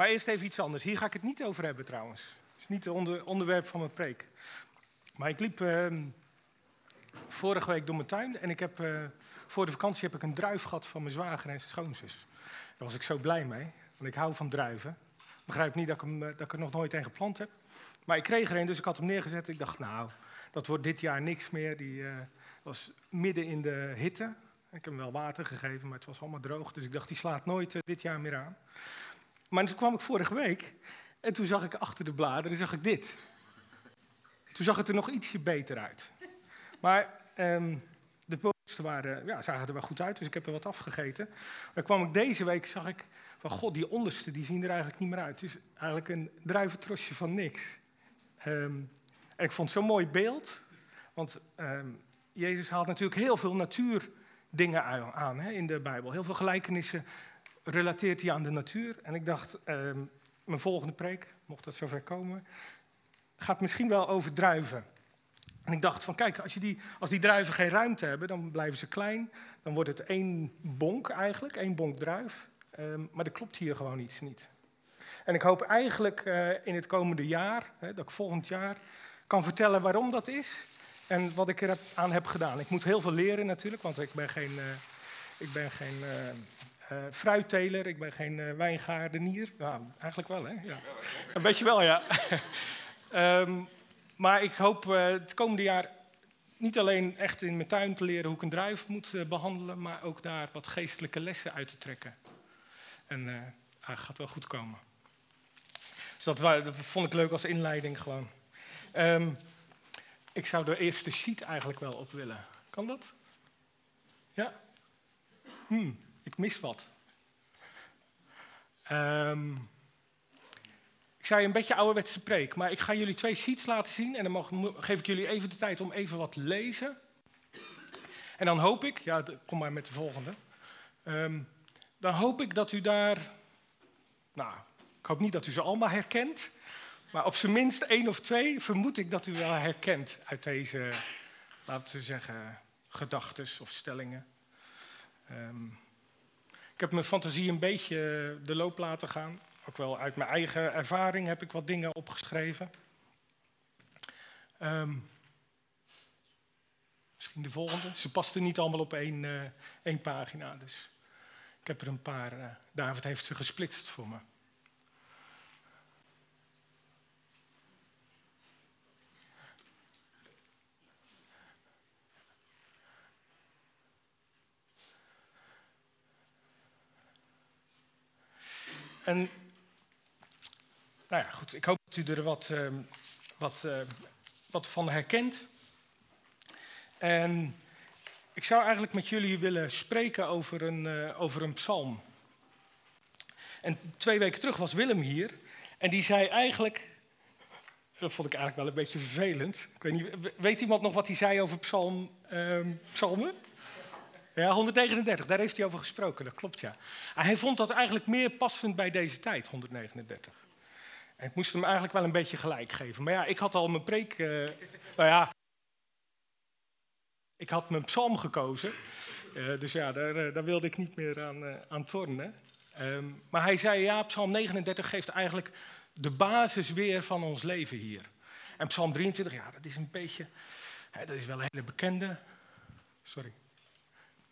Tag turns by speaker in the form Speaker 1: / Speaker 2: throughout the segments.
Speaker 1: Maar eerst even iets anders. Hier ga ik het niet over hebben trouwens. Het is niet het onder, onderwerp van mijn preek. Maar ik liep ehm, vorige week door mijn tuin en ik heb, eh, voor de vakantie heb ik een druif gehad van mijn zwager en zijn schoonzus. Daar was ik zo blij mee, want ik hou van druiven. Ik begrijp niet dat ik, hem, eh, dat ik er nog nooit een geplant heb. Maar ik kreeg er een, dus ik had hem neergezet. Ik dacht, nou, dat wordt dit jaar niks meer. Die eh, was midden in de hitte. Ik heb hem wel water gegeven, maar het was allemaal droog. Dus ik dacht, die slaat nooit dit jaar meer aan. Maar toen kwam ik vorige week en toen zag ik achter de bladeren zag ik dit. Toen zag het er nog ietsje beter uit. Maar um, de bovenste waren, ja, zagen er wel goed uit, dus ik heb er wat afgegeten. Maar kwam ik deze week, zag ik van god, die onderste die zien er eigenlijk niet meer uit. Het is eigenlijk een druiventrosje van niks. Um, en ik vond zo'n mooi beeld, want um, Jezus haalt natuurlijk heel veel natuurdingen aan hè, in de Bijbel. Heel veel gelijkenissen relateert hij aan de natuur. En ik dacht, mijn volgende preek, mocht dat zover komen, gaat misschien wel over druiven. En ik dacht van, kijk, als, je die, als die druiven geen ruimte hebben, dan blijven ze klein. Dan wordt het één bonk eigenlijk, één bonk druif. Um, maar dat klopt hier gewoon iets niet. En ik hoop eigenlijk uh, in het komende jaar, hè, dat ik volgend jaar kan vertellen waarom dat is. En wat ik er aan heb gedaan. Ik moet heel veel leren natuurlijk, want ik ben geen, uh, ik ben geen uh, fruitteler, ik ben geen wijngaardenier. Ja, eigenlijk wel, hè? Ja. Een beetje wel, ja. um, Maar ik hoop uh, het komende jaar niet alleen echt in mijn tuin te leren hoe ik een druif moet behandelen, maar ook daar wat geestelijke lessen uit te trekken. En uh, ah, gaat wel goed komen. Dus dat, dat, vond ik leuk als inleiding gewoon. Um, ik zou de eerste sheet eigenlijk wel op willen. Kan dat? Ja? Hm, ik mis wat. Um, zei een beetje ouderwetse preek, maar ik ga jullie twee sheets laten zien en dan geef ik jullie even de tijd om even wat te lezen. En dan hoop ik, ja, kom maar met de volgende. Um, dan hoop ik dat u daar, nou, ik hoop niet dat u ze allemaal herkent, maar op zijn minst één of twee vermoed ik dat u wel herkent uit deze, laten we zeggen, gedachten of stellingen. Um, ik heb mijn fantasie een beetje de loop laten gaan. Ook wel uit mijn eigen ervaring heb ik wat dingen opgeschreven. Um, misschien de volgende. Ze pasten niet allemaal op één, uh, één pagina. Dus ik heb er een paar. Uh, David heeft ze gesplitst voor me. En nou ja, goed. Ik hoop dat u er wat, uh, wat, uh, wat van herkent. En ik zou eigenlijk met jullie willen spreken over een, uh, over een psalm. En twee weken terug was Willem hier. En die zei eigenlijk. Dat vond ik eigenlijk wel een beetje vervelend. Ik weet, niet, weet iemand nog wat hij zei over psalm, ehm, psalmen? Ja, 139, daar heeft hij over gesproken, dat klopt ja. En hij vond dat eigenlijk meer passend bij deze tijd, 139. En ik moest hem eigenlijk wel een beetje gelijk geven. Maar ja, ik had al mijn preek. Uh, nou ja. Ik had mijn psalm gekozen. Uh, dus ja, daar, uh, daar, wilde ik niet meer aan, aan tornen. Um, maar hij zei: ja, Psalm 39 geeft eigenlijk de basis weer van ons leven hier. En Psalm 23, ja, dat is een beetje. Dat is wel een hele bekende. Sorry.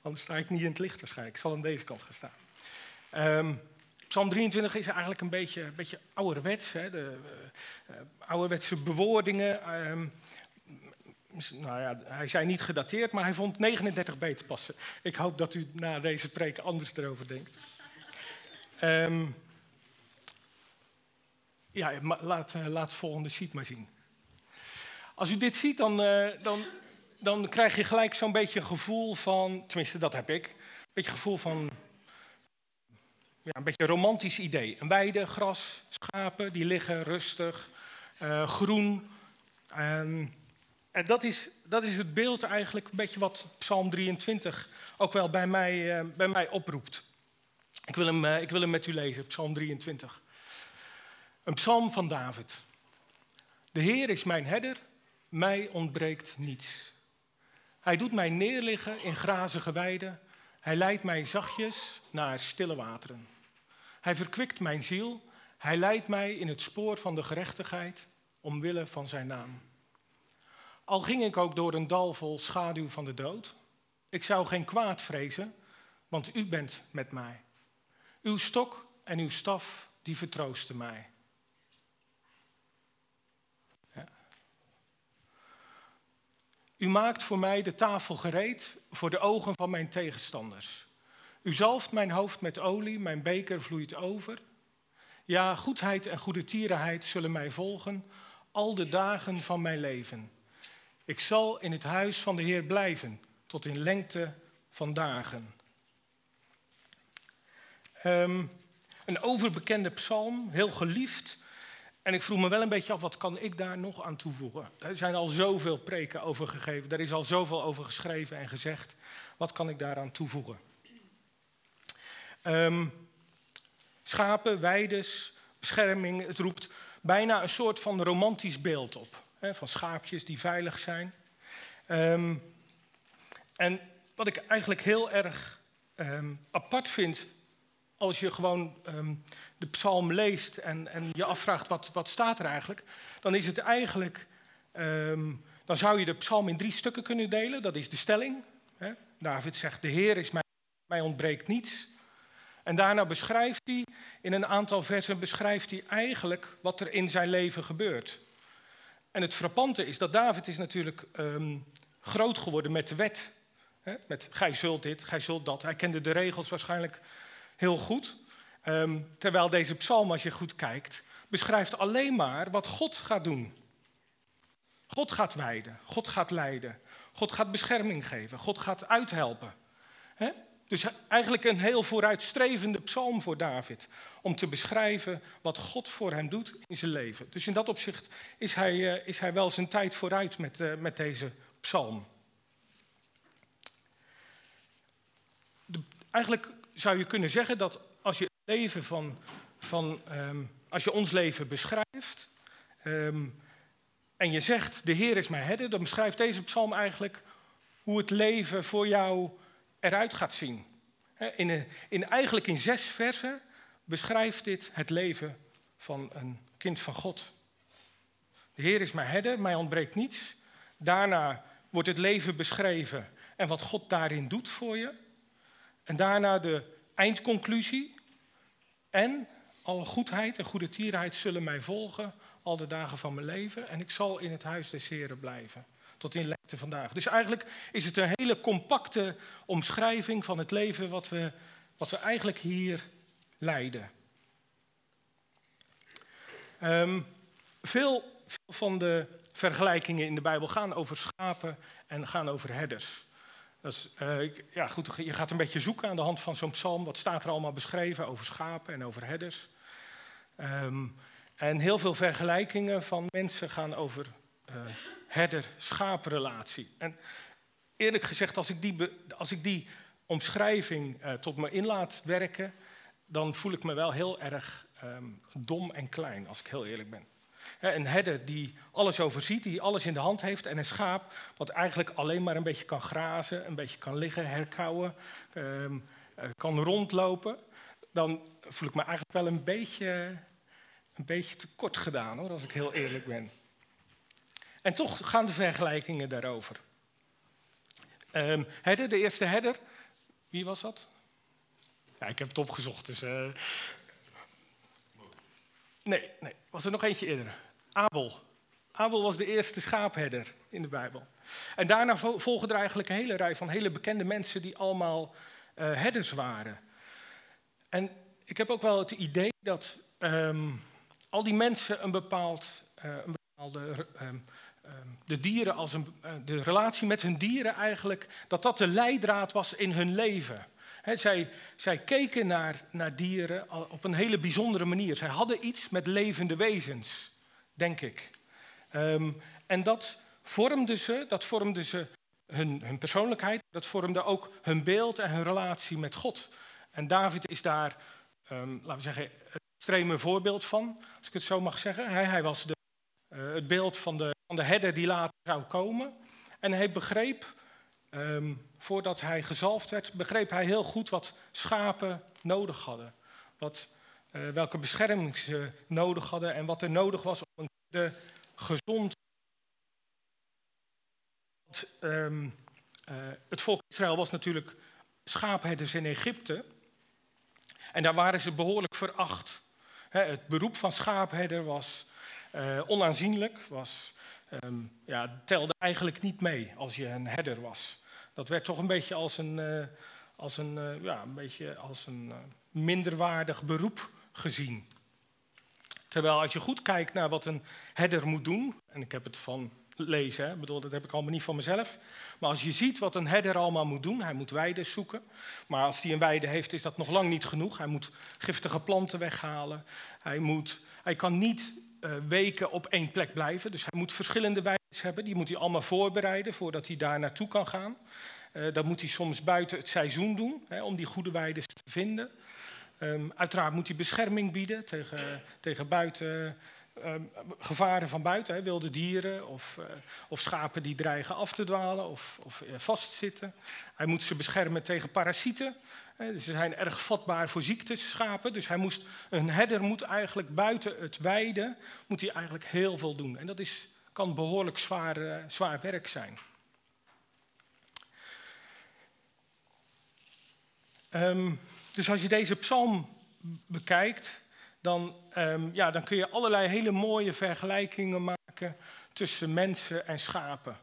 Speaker 1: Anders sta ik niet in het licht waarschijnlijk. Ik zal aan deze kant gaan staan. Um, Psalm 23 is eigenlijk een beetje, een beetje ouderwets. Hè? De, uh, ouderwetse bewoordingen. Uh, nou ja, hij zei niet gedateerd, maar hij vond 39 beter passen. Ik hoop dat u na deze preek anders erover denkt. Um, ja, laat, uh, laat de volgende sheet maar zien. Als u dit ziet, dan, dan, dan krijg je gelijk zo'n beetje een gevoel van, tenminste dat heb ik, een beetje een gevoel van ja, een beetje een romantisch idee. Een weide, gras, schapen, die liggen rustig, uh, groen. En, en dat, is, dat is het beeld eigenlijk, een beetje wat Psalm 23 ook wel bij mij, uh, bij mij oproept. Ik wil, hem, uh, ik wil hem met u lezen, Psalm 23. Een psalm van David. De Heer is mijn herder, mij ontbreekt niets. Hij doet mij neerliggen in grazige weiden. Hij leidt mij zachtjes naar stille wateren. Hij verkwikt mijn ziel. Hij leidt mij in het spoor van de gerechtigheid omwille van zijn naam. Al ging ik ook door een dal vol schaduw van de dood, ik zou geen kwaad vrezen, want u bent met mij. Uw stok en uw staf, die vertroosten mij. U maakt voor mij de tafel gereed voor de ogen van mijn tegenstanders. U zalft mijn hoofd met olie, mijn beker vloeit over. Ja, goedheid en goede tierenheid zullen mij volgen al de dagen van mijn leven. Ik zal in het huis van de Heer blijven tot in lengte van dagen. Ehm, een overbekende psalm, heel geliefd. En ik vroeg me wel een beetje af, wat kan ik daar nog aan toevoegen? Er zijn al zoveel preken over gegeven, er is al zoveel over geschreven en gezegd. Wat kan ik daaraan toevoegen? Um, schapen, weides, bescherming, het roept bijna een soort van romantisch beeld op. Hè, van schaapjes die veilig zijn. Um, en wat ik eigenlijk heel erg um, apart vind als je gewoon um, de psalm leest en, en je afvraagt wat, wat staat er eigenlijk, dan is het eigenlijk, um, dan zou je de psalm in drie stukken kunnen delen. Dat is de stelling. Hè? David zegt, de Heer is mij, mij ontbreekt niets. En daarna beschrijft hij, in een aantal versen beschrijft hij eigenlijk wat er in zijn leven gebeurt. En het frappante is dat David is natuurlijk um, groot geworden met de wet. Hè? Met gij zult dit, gij zult dat. Hij kende de regels waarschijnlijk heel goed. Um, terwijl deze psalm, als je goed kijkt, beschrijft alleen maar wat God gaat doen. God gaat wijden, God gaat leiden, God gaat bescherming geven, God gaat uithelpen. He? Dus eigenlijk een heel vooruitstrevende psalm voor David. Om te beschrijven wat God voor hem doet in zijn leven. Dus in dat opzicht is hij, uh, is hij wel zijn tijd vooruit met, uh, met deze psalm. De, eigenlijk zou je kunnen zeggen dat als je het leven van, van um, als je ons leven beschrijft, um, en je zegt, de Heer is mijn herder, dan beschrijft deze psalm eigenlijk hoe het leven voor jou eruit gaat zien. In, in, eigenlijk in zes versen beschrijft dit het leven van een kind van God. De Heer is mijn herder, mij ontbreekt niets. Daarna wordt het leven beschreven en wat God daarin doet voor je. En daarna de eindconclusie. En alle goedheid en goede tierheid zullen mij volgen al de dagen van mijn leven. En ik zal in het huis des Heren blijven. Tot in lengte vandaag. Dus eigenlijk is het een hele compacte omschrijving van het leven wat we, wat we eigenlijk hier leiden. Um, veel, veel van de vergelijkingen in de Bijbel gaan over schapen en gaan over herders. Dus, ja, goed, je gaat een beetje zoeken aan de hand van zo'n psalm. Wat staat er allemaal beschreven over schapen en over herders? Um, en heel veel vergelijkingen van mensen gaan over uh, herder-schapenrelatie. En eerlijk gezegd, als ik die, als ik die omschrijving uh, tot me in laat werken, dan voel ik me wel heel erg um, dom en klein, als ik heel eerlijk ben. Een herder die alles overziet, die alles in de hand heeft. En een schaap wat eigenlijk alleen maar een beetje kan grazen, een beetje kan liggen, herkauwen, um, kan rondlopen. Dan voel ik me eigenlijk wel een beetje, een beetje tekort gedaan hoor, als ik heel eerlijk ben. En toch gaan de vergelijkingen daarover. Um, herder, de eerste herder, wie was dat? Ja, ik heb het opgezocht, dus... Uh... Nee, nee, was er nog eentje eerder. Abel. Abel was de eerste schaapherder in de Bijbel. En daarna volgen er eigenlijk een hele rij van hele bekende mensen die allemaal uh, herders waren. En ik heb ook wel het idee dat um, al die mensen een bepaald, uh, een bepaalde um, de dieren als een, uh, de relatie met hun dieren eigenlijk, dat dat de leidraad was in hun leven. Zij, zij, keken naar, naar dieren op een hele bijzondere manier. Zij hadden iets met levende wezens denk ik. Um, en dat vormde ze, dat vormde ze hun, hun, persoonlijkheid, dat vormde ook hun beeld en hun relatie met God. En David is daar, um, laten we zeggen, het extreme voorbeeld van, als ik het zo mag zeggen. Hij, hij was de, uh, het beeld van de, van de herder die later zou komen. En hij begreep, um, voordat hij gezalfd werd, begreep hij heel goed wat schapen nodig hadden. Wat uh, welke bescherming ze nodig hadden en wat er nodig was om een kudde gezond. Um, het volk Israël was natuurlijk schaapherders in Egypte. En daar waren ze behoorlijk veracht. het beroep van schaapherder was uh, onaanzienlijk, was, um, ja, telde eigenlijk niet mee als je een herder was. Dat werd toch een beetje als een, uh, als een, uh, ja, een, beetje als een minderwaardig beroep gezien. Terwijl als je goed kijkt naar wat een herder moet doen, en ik heb het van lezen, hè, bedoel, dat heb ik allemaal niet van mezelf. Maar als je ziet wat een herder allemaal moet doen, hij moet weiden zoeken. Maar als hij een weide heeft, is dat nog lang niet genoeg. Hij moet giftige planten weghalen. Hij, moet, hij kan niet uh, weken op één plek blijven. Dus hij moet verschillende weides hebben. Die moet hij allemaal voorbereiden voordat hij daar naartoe kan gaan. Uh, dat moet hij soms buiten het seizoen doen, hè, om die goede weides te vinden. Um, uiteraard moet hij bescherming bieden tegen, tegen buiten, um, gevaren van buiten, hè, wilde dieren of, uh, of, schapen die dreigen af te dwalen of, of uh, vastzitten. Hij moet ze beschermen tegen parasieten. Hè, ze zijn erg vatbaar voor ziektes, schapen. Dus hij moest, een herder moet eigenlijk buiten het weiden moet hij eigenlijk heel veel doen. En dat is, kan behoorlijk zwaar, uh, zwaar werk zijn. Um, dus als je deze psalm bekijkt, dan, um, ja, dan kun je allerlei hele mooie vergelijkingen maken tussen mensen en schapen.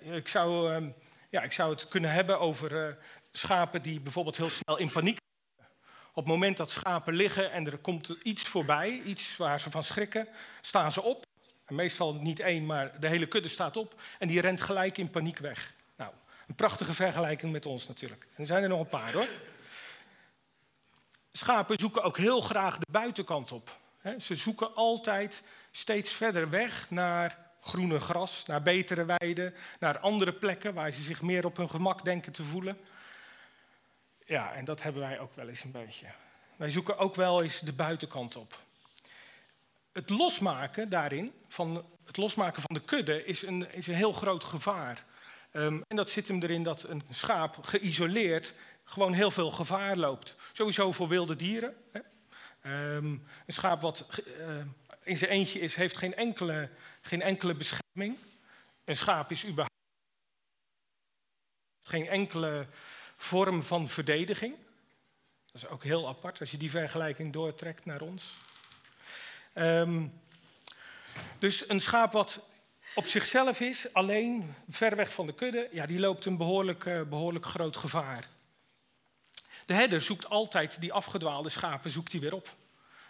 Speaker 1: Ik, zou, um, ja, ik zou het kunnen hebben over uh, schapen die bijvoorbeeld heel snel in paniek op het moment dat schapen liggen en er komt iets voorbij, iets waar ze van schrikken, staan ze op. En meestal niet één, maar de hele kudde staat op en die rent gelijk in paniek weg. Nou, een prachtige vergelijking met ons natuurlijk. En er zijn er nog een paar hoor. Schapen zoeken ook heel graag de buitenkant op. Ze zoeken altijd steeds verder weg naar groener gras, naar betere weiden, naar andere plekken waar ze zich meer op hun gemak denken te voelen. Ja, en dat hebben wij ook wel eens een beetje. Wij zoeken ook wel eens de buitenkant op. Het losmaken daarin, van het losmaken van de kudde, is een, is een heel groot gevaar. Um, en dat zit hem erin dat een schaap geïsoleerd gewoon heel veel gevaar loopt. Sowieso voor wilde dieren. Hè. Um, een schaap wat uh, in zijn eentje is, heeft geen enkele, geen enkele bescherming. Een schaap is überhaupt geen enkele vorm van verdediging. Dat is ook heel apart als je die vergelijking doortrekt naar ons. Um, dus een schaap wat op zichzelf is, alleen ver weg van de kudde, ja, die loopt een behoorlijk, uh, behoorlijk groot gevaar. De herder zoekt altijd die afgedwaalde schapen zoekt hij weer op.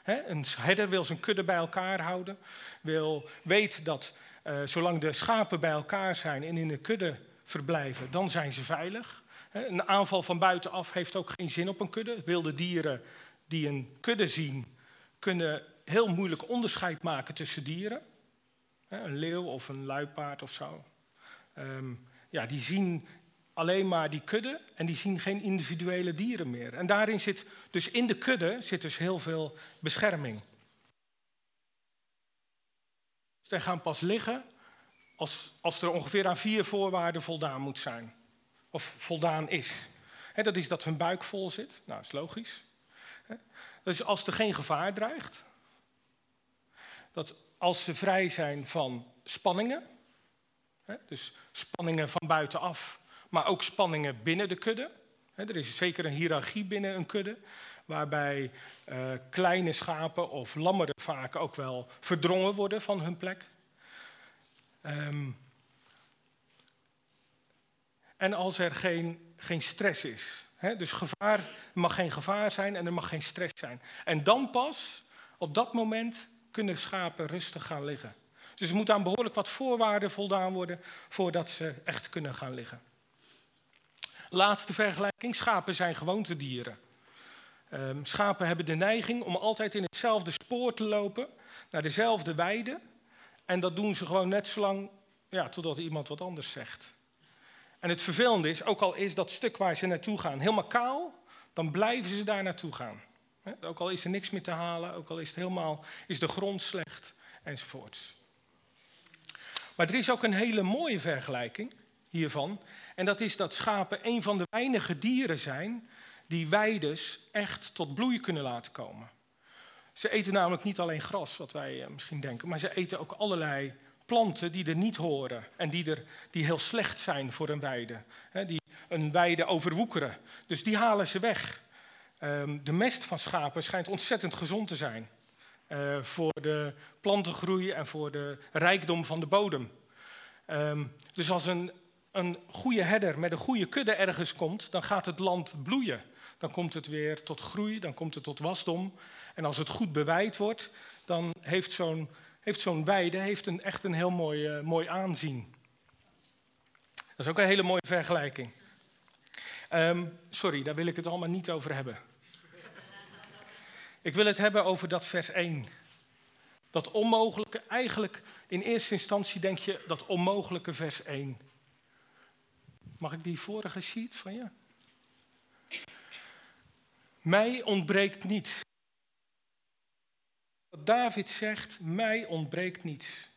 Speaker 1: een herder wil zijn kudde bij elkaar houden, wil, weet dat uh, zolang de schapen bij elkaar zijn en in de kudde verblijven, dan zijn ze veilig. een aanval van buitenaf heeft ook geen zin op een kudde. Wilde dieren die een kudde zien, kunnen heel moeilijk onderscheid maken tussen dieren. een leeuw of een luipaard of zo. Um, ja, die zien alleen maar die kudde en die zien geen individuele dieren meer. En daarin zit dus in de kudde zit dus heel veel bescherming. Zij gaan pas liggen als, als er ongeveer aan vier voorwaarden voldaan moet zijn. Of voldaan is. Dat is dat hun buik vol zit. Nou, is logisch. Dat is als er geen gevaar dreigt. Dat als ze vrij zijn van spanningen. Dus spanningen van buitenaf maar ook spanningen binnen de kudde. Er is zeker een hiërarchie binnen een kudde, waarbij uh, kleine schapen of lammeren vaak ook wel verdrongen worden van hun plek. Um, en als er geen, geen stress is. Hè? Dus gevaar, mag geen gevaar zijn en er mag geen stress zijn. En dan pas, op dat moment, kunnen schapen rustig gaan liggen. Dus er moet aan behoorlijk wat voorwaarden voldaan worden voordat ze echt kunnen gaan liggen. Laatste vergelijking, schapen zijn gewoontedieren. Um, schapen hebben de neiging om altijd in hetzelfde spoor te lopen, naar dezelfde weide. En dat doen ze gewoon net zolang ja, totdat iemand wat anders zegt. En het vervelende is, ook al is dat stuk waar ze naartoe gaan helemaal kaal, dan blijven ze daar naartoe gaan. Ook al is er niks meer te halen, ook al is, het helemaal, is de grond slecht, enzovoorts. Maar er is ook een hele mooie vergelijking hiervan. En dat is dat schapen een van de weinige dieren zijn die weides echt tot bloei kunnen laten komen. Ze eten namelijk niet alleen gras, wat wij misschien denken, maar ze eten ook allerlei planten die er niet horen en die, er, die heel slecht zijn voor een weide. die een weide overwoekeren. Dus die halen ze weg. Ehm, de mest van schapen schijnt ontzettend gezond te zijn. Uh, voor de plantengroei en voor de rijkdom van de bodem. Ehm, dus als een, een goede herder met een goede kudde ergens komt, dan gaat het land bloeien. Dan komt het weer tot groei, dan komt het tot wasdom. En als het goed beweid wordt, dan heeft zo'n heeft zo'n weide heeft een, echt een heel mooi, uh, mooi aanzien. Dat is ook een hele mooie vergelijking. Um, sorry, daar wil ik het allemaal niet over hebben. Ik wil het hebben over dat vers 1. Dat onmogelijke, eigenlijk in eerste instantie denk je dat onmogelijke vers 1. Mag ik die vorige sheet van je? Mij ontbreekt niet. David zegt, mij ontbreekt niets.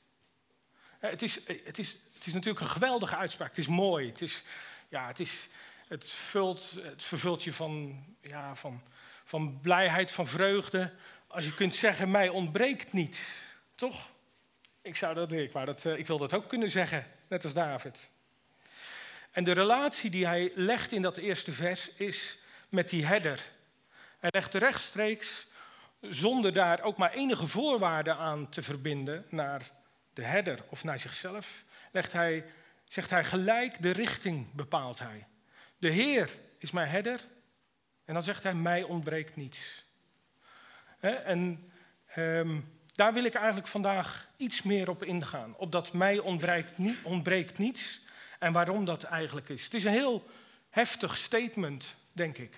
Speaker 1: Het is, het, is, het is natuurlijk een geweldige uitspraak. Het is mooi. Het, is, ja, het, is, het, vult, het vervult je van, ja, van, van blijheid, van vreugde. Als je kunt zeggen, mij ontbreekt niet. Toch? Ik, zou dat, ik, dat, eh, ik wil dat ook kunnen zeggen, net als David. En de relatie die hij legt in dat eerste vers is met die herder. Hij legt rechtstreeks zonder daar ook maar enige voorwaarden aan te verbinden naar de herder of naar zichzelf, legt hij, zegt hij gelijk de richting bepaalt hij. De Heer is mijn herder en dan zegt hij mij ontbreekt niets. en ehm, daar wil ik eigenlijk vandaag iets meer op ingaan. Op dat mij ontbreekt, ontbreekt niets en waarom dat eigenlijk is. Het is een heel heftig statement, denk ik.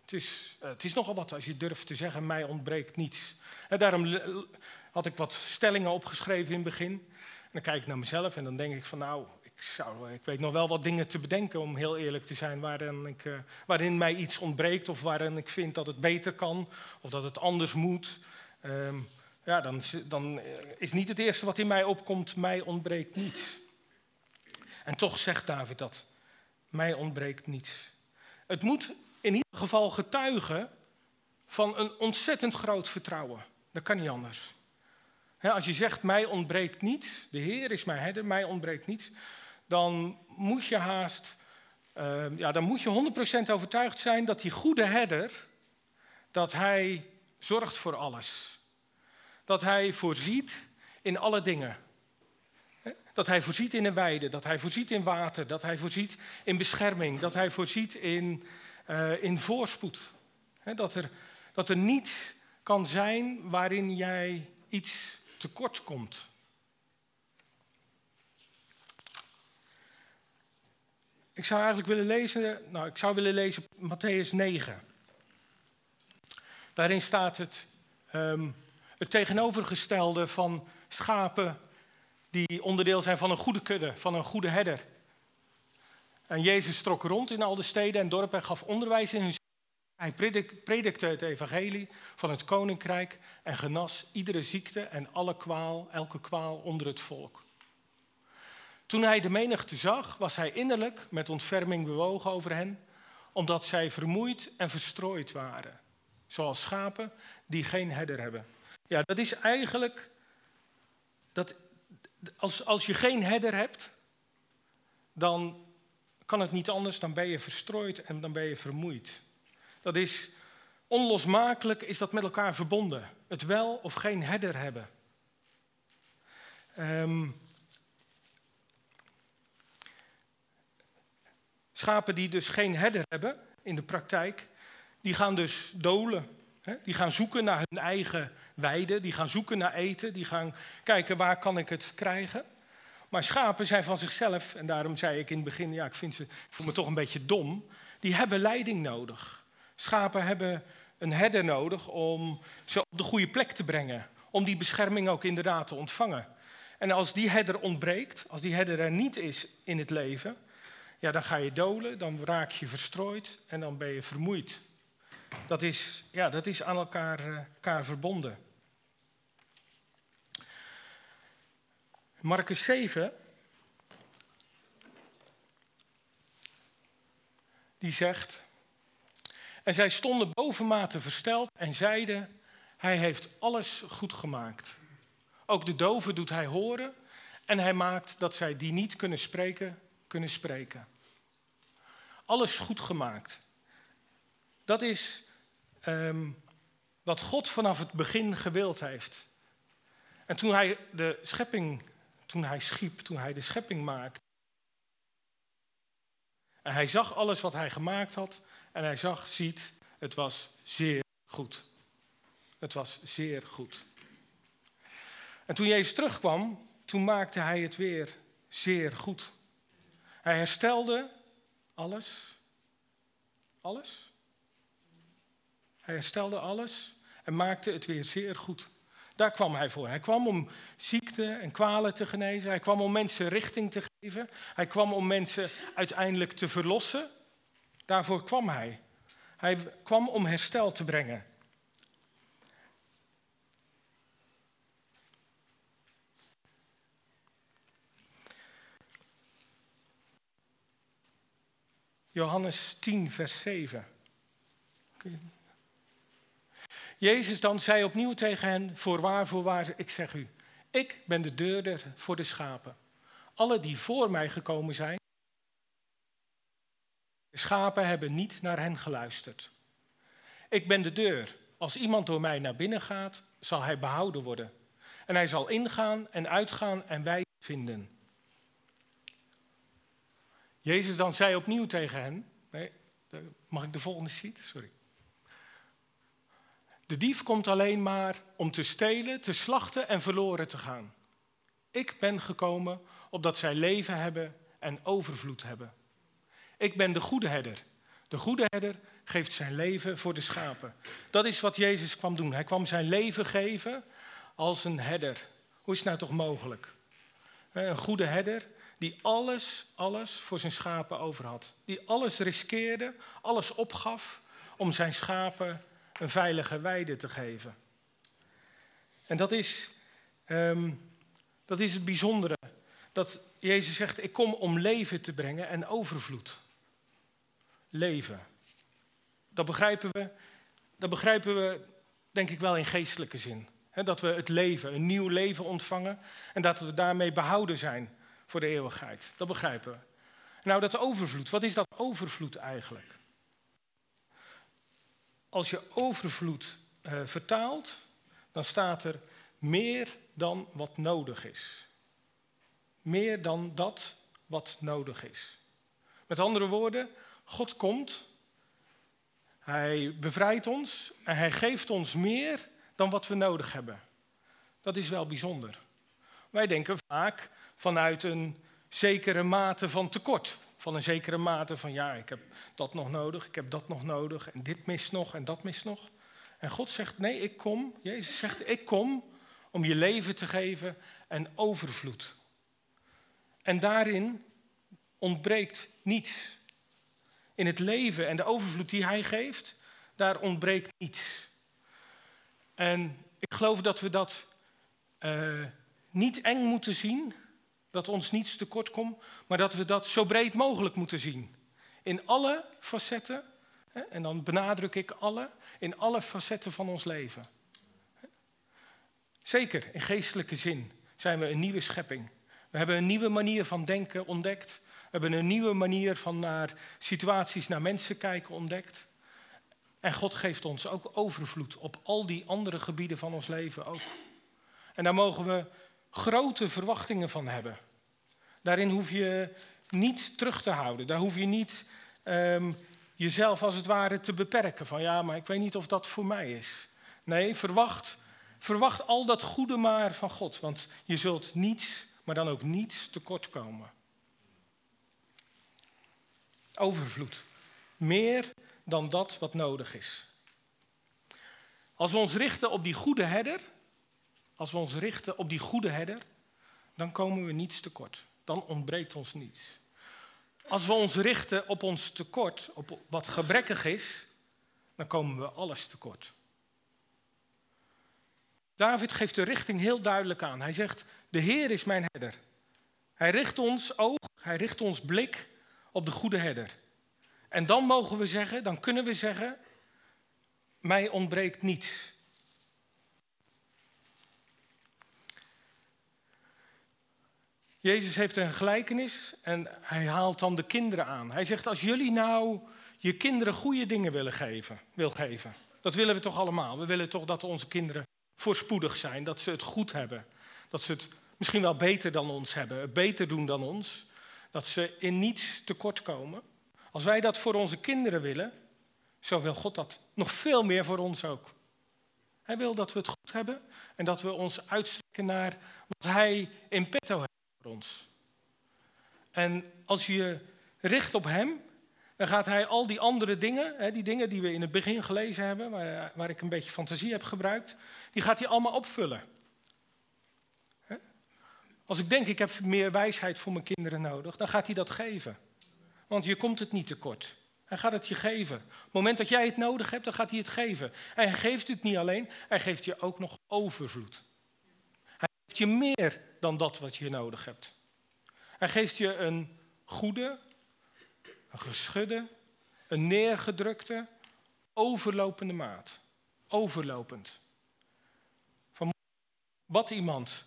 Speaker 1: Het is, uh, het is nogal wat als je durft te zeggen, mij ontbreekt niets. En daarom had ik wat stellingen opgeschreven in het begin. En dan kijk ik naar mezelf en dan denk ik van nou, ik, zou, ik weet nog wel wat dingen te bedenken om heel eerlijk te zijn. Waarin, ik, waarin mij iets ontbreekt of waarin ik vind dat het beter kan of dat het anders moet. Um, ja, dan, dan is niet het eerste wat in mij opkomt, mij ontbreekt niets. En toch zegt David dat, mij ontbreekt niets. Het moet in ieder geval getuigen van een ontzettend groot vertrouwen. Dat kan niet anders. als je zegt, mij ontbreekt niets, de Heer is mijn herder, mij ontbreekt niets, dan moet je haast, uh, ja, dan moet je 100% overtuigd zijn dat die goede herder, dat hij zorgt voor alles. Dat hij voorziet in alle dingen. Dat hij voorziet in een weide, dat hij voorziet in water, dat hij voorziet in bescherming, dat hij voorziet in uh, in voorspoed. dat, er, dat er niet kan zijn waarin jij iets tekort komt. Ik zou eigenlijk willen lezen, nou, ik zou willen lezen Matthäus 9. Daarin staat het, um, het tegenovergestelde van schapen die onderdeel zijn van een goede kudde, van een goede herder. En Jezus trok rond in al de steden en dorpen en gaf onderwijs in hun Hij predikte het evangelie van het koninkrijk en genas iedere ziekte en alle kwaal, elke kwaal onder het volk. Toen hij de menigte zag, was hij innerlijk met ontferming bewogen over hen, omdat zij vermoeid en verstrooid waren, zoals schapen die geen herder hebben. Ja, dat is eigenlijk dat als, als je geen herder hebt, dan kan het niet anders, dan ben je verstrooid en dan ben je vermoeid. Dat is onlosmakelijk, is dat met elkaar verbonden. Het wel of geen herder hebben. Um, schapen die dus geen herder hebben in de praktijk, die gaan dus dolen. Die gaan zoeken naar hun eigen weide, die gaan zoeken naar eten, die gaan kijken waar kan ik het krijgen. Maar schapen zijn van zichzelf, en daarom zei ik in het begin, ja, ik, vind ze, ik voel me toch een beetje dom, die hebben leiding nodig. Schapen hebben een herder nodig om ze op de goede plek te brengen, om die bescherming ook inderdaad te ontvangen. En als die herder ontbreekt, als die herder er niet is in het leven, ja, dan ga je dolen, dan raak je verstrooid en dan ben je vermoeid. Dat is, ja, dat is aan elkaar, elkaar verbonden. Marcus 7, die zegt, en zij stonden bovenmate versteld en zeiden, Hij heeft alles goed gemaakt. Ook de doven doet hij horen en hij maakt dat zij die niet kunnen spreken, kunnen spreken. Alles goed gemaakt. Dat is um, wat God vanaf het begin gewild heeft. En toen hij de schepping, toen hij schiep, toen hij de schepping maakte. En hij zag alles wat hij gemaakt had en hij zag, ziet, het was zeer goed. Het was zeer goed. En toen Jezus terugkwam, toen maakte hij het weer zeer goed. Hij herstelde alles. Alles. Hij herstelde alles en maakte het weer zeer goed. Daar kwam hij voor. Hij kwam om ziekte en kwalen te genezen. Hij kwam om mensen richting te geven. Hij kwam om mensen uiteindelijk te verlossen. Daarvoor kwam hij. Hij kwam om herstel te brengen. Johannes 10, vers 7. Jezus dan zei opnieuw tegen hen, voorwaar, voorwaar, ik zeg u, ik ben de deurder voor de schapen. Alle die voor mij gekomen zijn, de schapen hebben niet naar hen geluisterd. Ik ben de deur. Als iemand door mij naar binnen gaat, zal hij behouden worden. En hij zal ingaan en uitgaan en wij vinden. Jezus dan zei opnieuw tegen hen, nee, mag ik de volgende sheet? Sorry. De dief komt alleen maar om te stelen, te slachten en verloren te gaan. Ik ben gekomen opdat zij leven hebben en overvloed hebben. Ik ben de goede herder. De goede herder geeft zijn leven voor de schapen. Dat is wat Jezus kwam doen. Hij kwam zijn leven geven als een herder. Hoe is het nou toch mogelijk? Een goede herder die alles, alles voor zijn schapen over had. Die alles riskeerde, alles opgaf om zijn schapen een veilige weide te geven. En dat is, um, dat is het bijzondere. Dat Jezus zegt, ik kom om leven te brengen en overvloed. Leven. Dat begrijpen we, dat begrijpen we denk ik wel in geestelijke zin. dat we het leven, een nieuw leven ontvangen en dat we daarmee behouden zijn voor de eeuwigheid. Dat begrijpen we. Nou, dat overvloed, wat is dat overvloed eigenlijk? Als je overvloed uh, vertaalt, dan staat er meer dan wat nodig is. Meer dan dat wat nodig is. Met andere woorden, God komt, Hij bevrijdt ons en Hij geeft ons meer dan wat we nodig hebben. Dat is wel bijzonder. Wij denken vaak vanuit een zekere mate van tekort. Van een zekere mate van ja, ik heb dat nog nodig, ik heb dat nog nodig en dit mist nog en dat mist nog. En God zegt nee, ik kom, Jezus zegt ik kom om je leven te geven en overvloed. En daarin ontbreekt niets. In het leven en de overvloed die Hij geeft, daar ontbreekt niets. En ik geloof dat we dat uh, niet eng moeten zien, dat ons niets tekort komt, maar dat we dat zo breed mogelijk moeten zien. In alle facetten, en dan benadruk ik alle, in alle facetten van ons leven. Zeker, in geestelijke zin zijn we een nieuwe schepping. We hebben een nieuwe manier van denken ontdekt. We hebben een nieuwe manier van naar situaties, naar mensen kijken ontdekt. En God geeft ons ook overvloed op al die andere gebieden van ons leven ook. En daar mogen we grote verwachtingen van hebben. Daarin hoef je niet terug te houden. Daar hoef je niet um, jezelf als het ware te beperken. Van ja, maar ik weet niet of dat voor mij is. Nee, verwacht, verwacht al dat goede maar van God. Want je zult niets, maar dan ook niets tekort komen. Overvloed. Meer dan dat wat nodig is. Als we ons richten op die goede herder, als we ons richten op die goede herder, dan komen we niets tekort. Dan ontbreekt ons niets. Als we ons richten op ons tekort, op wat gebrekkig is, dan komen we alles tekort. David geeft de richting heel duidelijk aan. Hij zegt, de Heer is mijn herder. Hij richt ons oog, hij richt ons blik op de goede herder. En dan mogen we zeggen, dan kunnen we zeggen, mij ontbreekt niets. Jezus heeft een gelijkenis en hij haalt dan de kinderen aan. Hij zegt, als jullie nou je kinderen goede dingen willen geven, wil geven, dat willen we toch allemaal. We willen toch dat onze kinderen voorspoedig zijn, dat ze het goed hebben. Dat ze het misschien wel beter dan ons hebben, het beter doen dan ons. Dat ze in niets tekort komen. Als wij dat voor onze kinderen willen, zo wil God dat nog veel meer voor ons ook. Hij wil dat we het goed hebben en dat we ons uitstrekken naar wat Hij in petto heeft En als je richt op Hem, dan gaat Hij al die andere dingen, die dingen die we in het begin gelezen hebben, waar, waar ik een beetje fantasie heb gebruikt, die gaat Hij allemaal opvullen. Als ik denk, ik heb meer wijsheid voor mijn kinderen nodig, dan gaat Hij dat geven. Want je komt het niet tekort. Hij gaat het je geven. Op het moment dat jij het nodig hebt, dan gaat hij het geven. hij geeft het niet alleen, hij geeft je ook nog overvloed. Je meer dan dat wat je nodig hebt. Hij geeft je een goede, een geschudde, een neergedrukte, overlopende maat. Overlopend. Van wat iemand.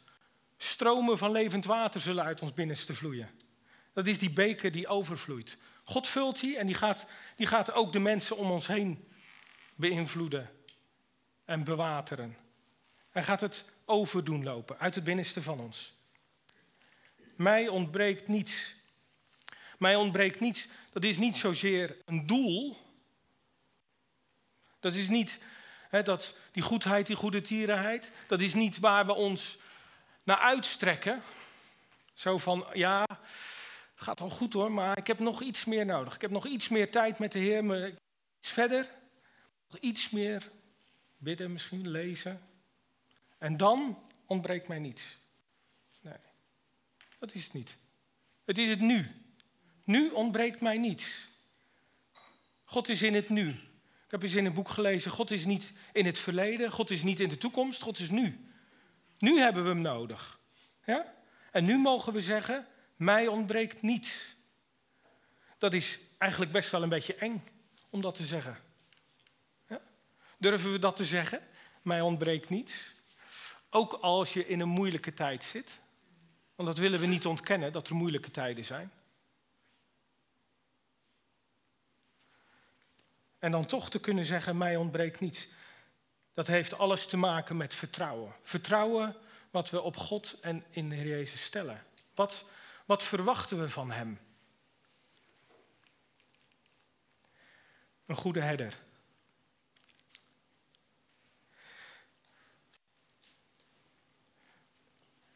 Speaker 1: Stromen van levend water zullen uit ons binnenste vloeien. Dat is die beker die overvloeit. God vult die en die gaat, die gaat ook de mensen om ons heen beïnvloeden en bewateren. Hij gaat het overdoen lopen uit het binnenste van ons. Mij ontbreekt niets. Mij ontbreekt niets. Dat is niet zozeer een doel. Dat is niet dat, die goedheid, die goede tierenheid. Dat is niet waar we ons naar uitstrekken. Zo van, ja, gaat al goed hoor, maar ik heb nog iets meer nodig. Ik heb nog iets meer tijd met de Heer, maar iets verder. Nog iets meer bidden, misschien lezen. En dan ontbreekt mij niets. Nee, dat is het niet. Het is het nu. Nu ontbreekt mij niets. God is in het nu. Ik heb eens in een boek gelezen, God is niet in het verleden, God is niet in de toekomst, God is nu. Nu hebben we hem nodig. Ja? En nu mogen we zeggen, mij ontbreekt niets. Dat is eigenlijk best wel een beetje eng om dat te zeggen. Ja? Durven we dat te zeggen? Mij ontbreekt niets. Ook als je in een moeilijke tijd zit. Want dat willen we niet ontkennen, dat er moeilijke tijden zijn. En dan toch te kunnen zeggen, mij ontbreekt niets. Dat heeft alles te maken met vertrouwen. Vertrouwen wat we op God en in de Heer Jezus stellen. Wat, wat verwachten we van Hem? Een goede herder.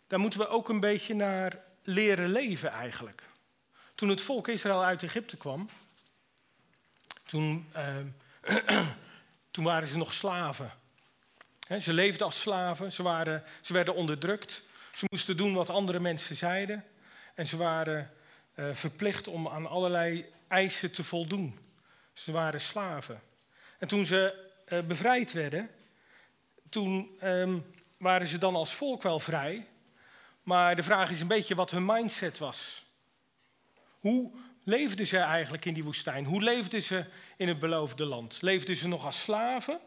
Speaker 1: Daar moeten we ook een beetje naar leren leven eigenlijk. Toen het volk Israël uit Egypte kwam, toen, eh, toen waren ze nog slaven. ze leefden als slaven, ze, waren, ze werden onderdrukt, ze moesten doen wat andere mensen zeiden. En ze waren uh, verplicht om aan allerlei eisen te voldoen. Ze waren slaven. En toen ze uh, bevrijd werden, toen um, waren ze dan als volk wel vrij. Maar de vraag is een beetje wat hun mindset was. Hoe leefden ze eigenlijk in die woestijn? Hoe leefden ze in het beloofde land? Leefden ze nog als slaven?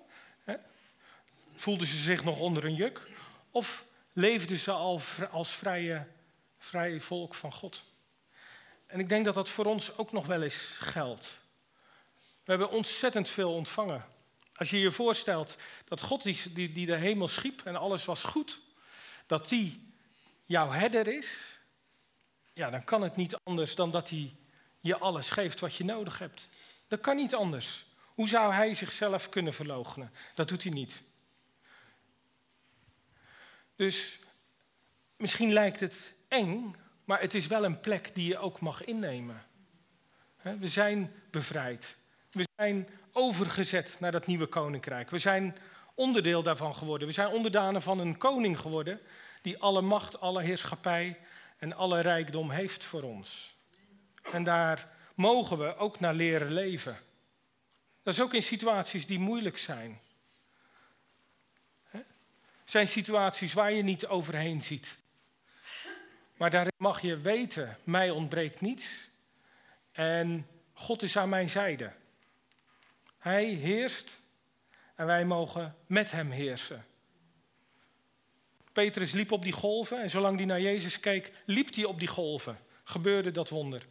Speaker 1: Voelden ze zich nog onder een juk? Of leefden ze al als vrije vrij volk van God. En ik denk dat dat voor ons ook nog wel eens geldt. We hebben ontzettend veel ontvangen. Als je je voorstelt dat God die, die, die de hemel schiep en alles was goed, dat die jouw herder is, ja, dan kan het niet anders dan dat hij je alles geeft wat je nodig hebt. Dat kan niet anders. Hoe zou hij zichzelf kunnen verloochenen? Dat doet hij niet. Dus misschien lijkt het eng, maar het is wel een plek die je ook mag innemen. We zijn bevrijd. We zijn overgezet naar dat nieuwe koninkrijk. We zijn onderdeel daarvan geworden. We zijn onderdanen van een koning geworden die alle macht, alle heerschappij en alle rijkdom heeft voor ons. En daar mogen we ook naar leren leven. Dat is ook in situaties die moeilijk zijn. Zijn situaties waar je niet overheen ziet. Maar daarin mag je weten, mij ontbreekt niets en God is aan mijn zijde. Hij heerst en wij mogen met hem heersen. Petrus liep op die golven en zolang hij naar Jezus keek, liep hij op die golven. Gebeurde dat wonder.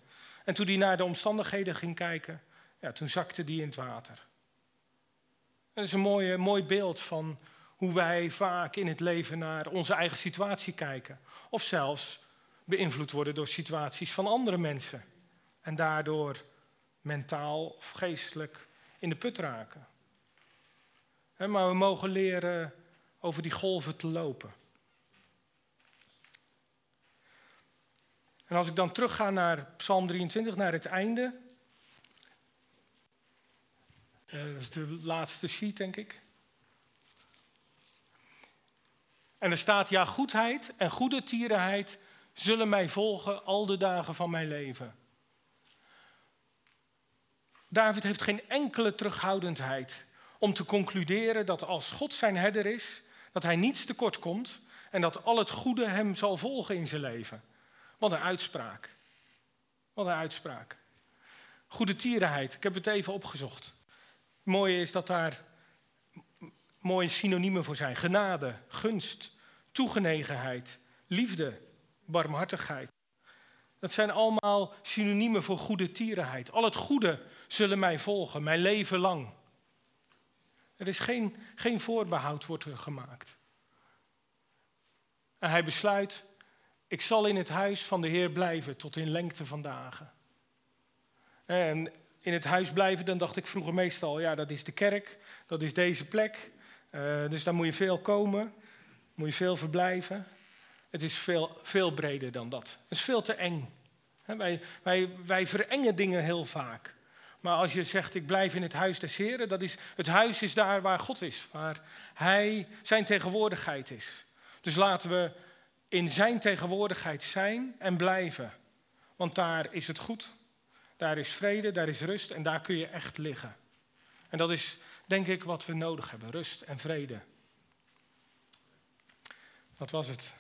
Speaker 1: En toen hij naar de omstandigheden ging kijken, ja, toen zakte hij in het water. Dat is een mooi, mooi beeld van hoe wij vaak in het leven naar onze eigen situatie kijken. Of zelfs beïnvloed worden door situaties van andere mensen. En daardoor mentaal of geestelijk in de put raken. Maar we mogen leren over die golven te lopen. En als ik dan terugga naar Psalm 23, naar het einde. Eh, dat is de laatste sheet, denk ik. En er staat, ja, goedheid en goede tierenheid zullen mij volgen al de dagen van mijn leven. David heeft geen enkele terughoudendheid om te concluderen dat als God zijn herder is, dat hij niets tekort komt en dat al het goede hem zal volgen in zijn leven. Wat een uitspraak. Wat een uitspraak. Goede tierenheid, ik heb het even opgezocht. Het mooie is dat daar mooie synoniemen voor zijn. Genade, gunst, toegenegenheid, liefde, barmhartigheid. Dat zijn allemaal synoniemen voor goede tierenheid. Al het goede zullen mij volgen, mijn leven lang. Er is geen, geen voorbehoud wordt er gemaakt. En hij besluit, ik zal in het huis van de Heer blijven tot in lengte van dagen. En in het huis blijven, dan dacht ik vroeger meestal, ja, dat is de kerk, dat is deze plek. Uh, dus daar moet je veel komen, moet je veel verblijven. Het is veel, veel breder dan dat. Het is veel te eng. wij, wij, wij verengen dingen heel vaak. Maar als je zegt, ik blijf in het huis des Heren, dat is, het huis is daar waar God is, waar Hij, zijn tegenwoordigheid is. Dus laten we in zijn tegenwoordigheid zijn en blijven. Want daar is het goed, daar is vrede, daar is rust en daar kun je echt liggen. En dat is denk ik wat we nodig hebben, rust en vrede. Dat was het.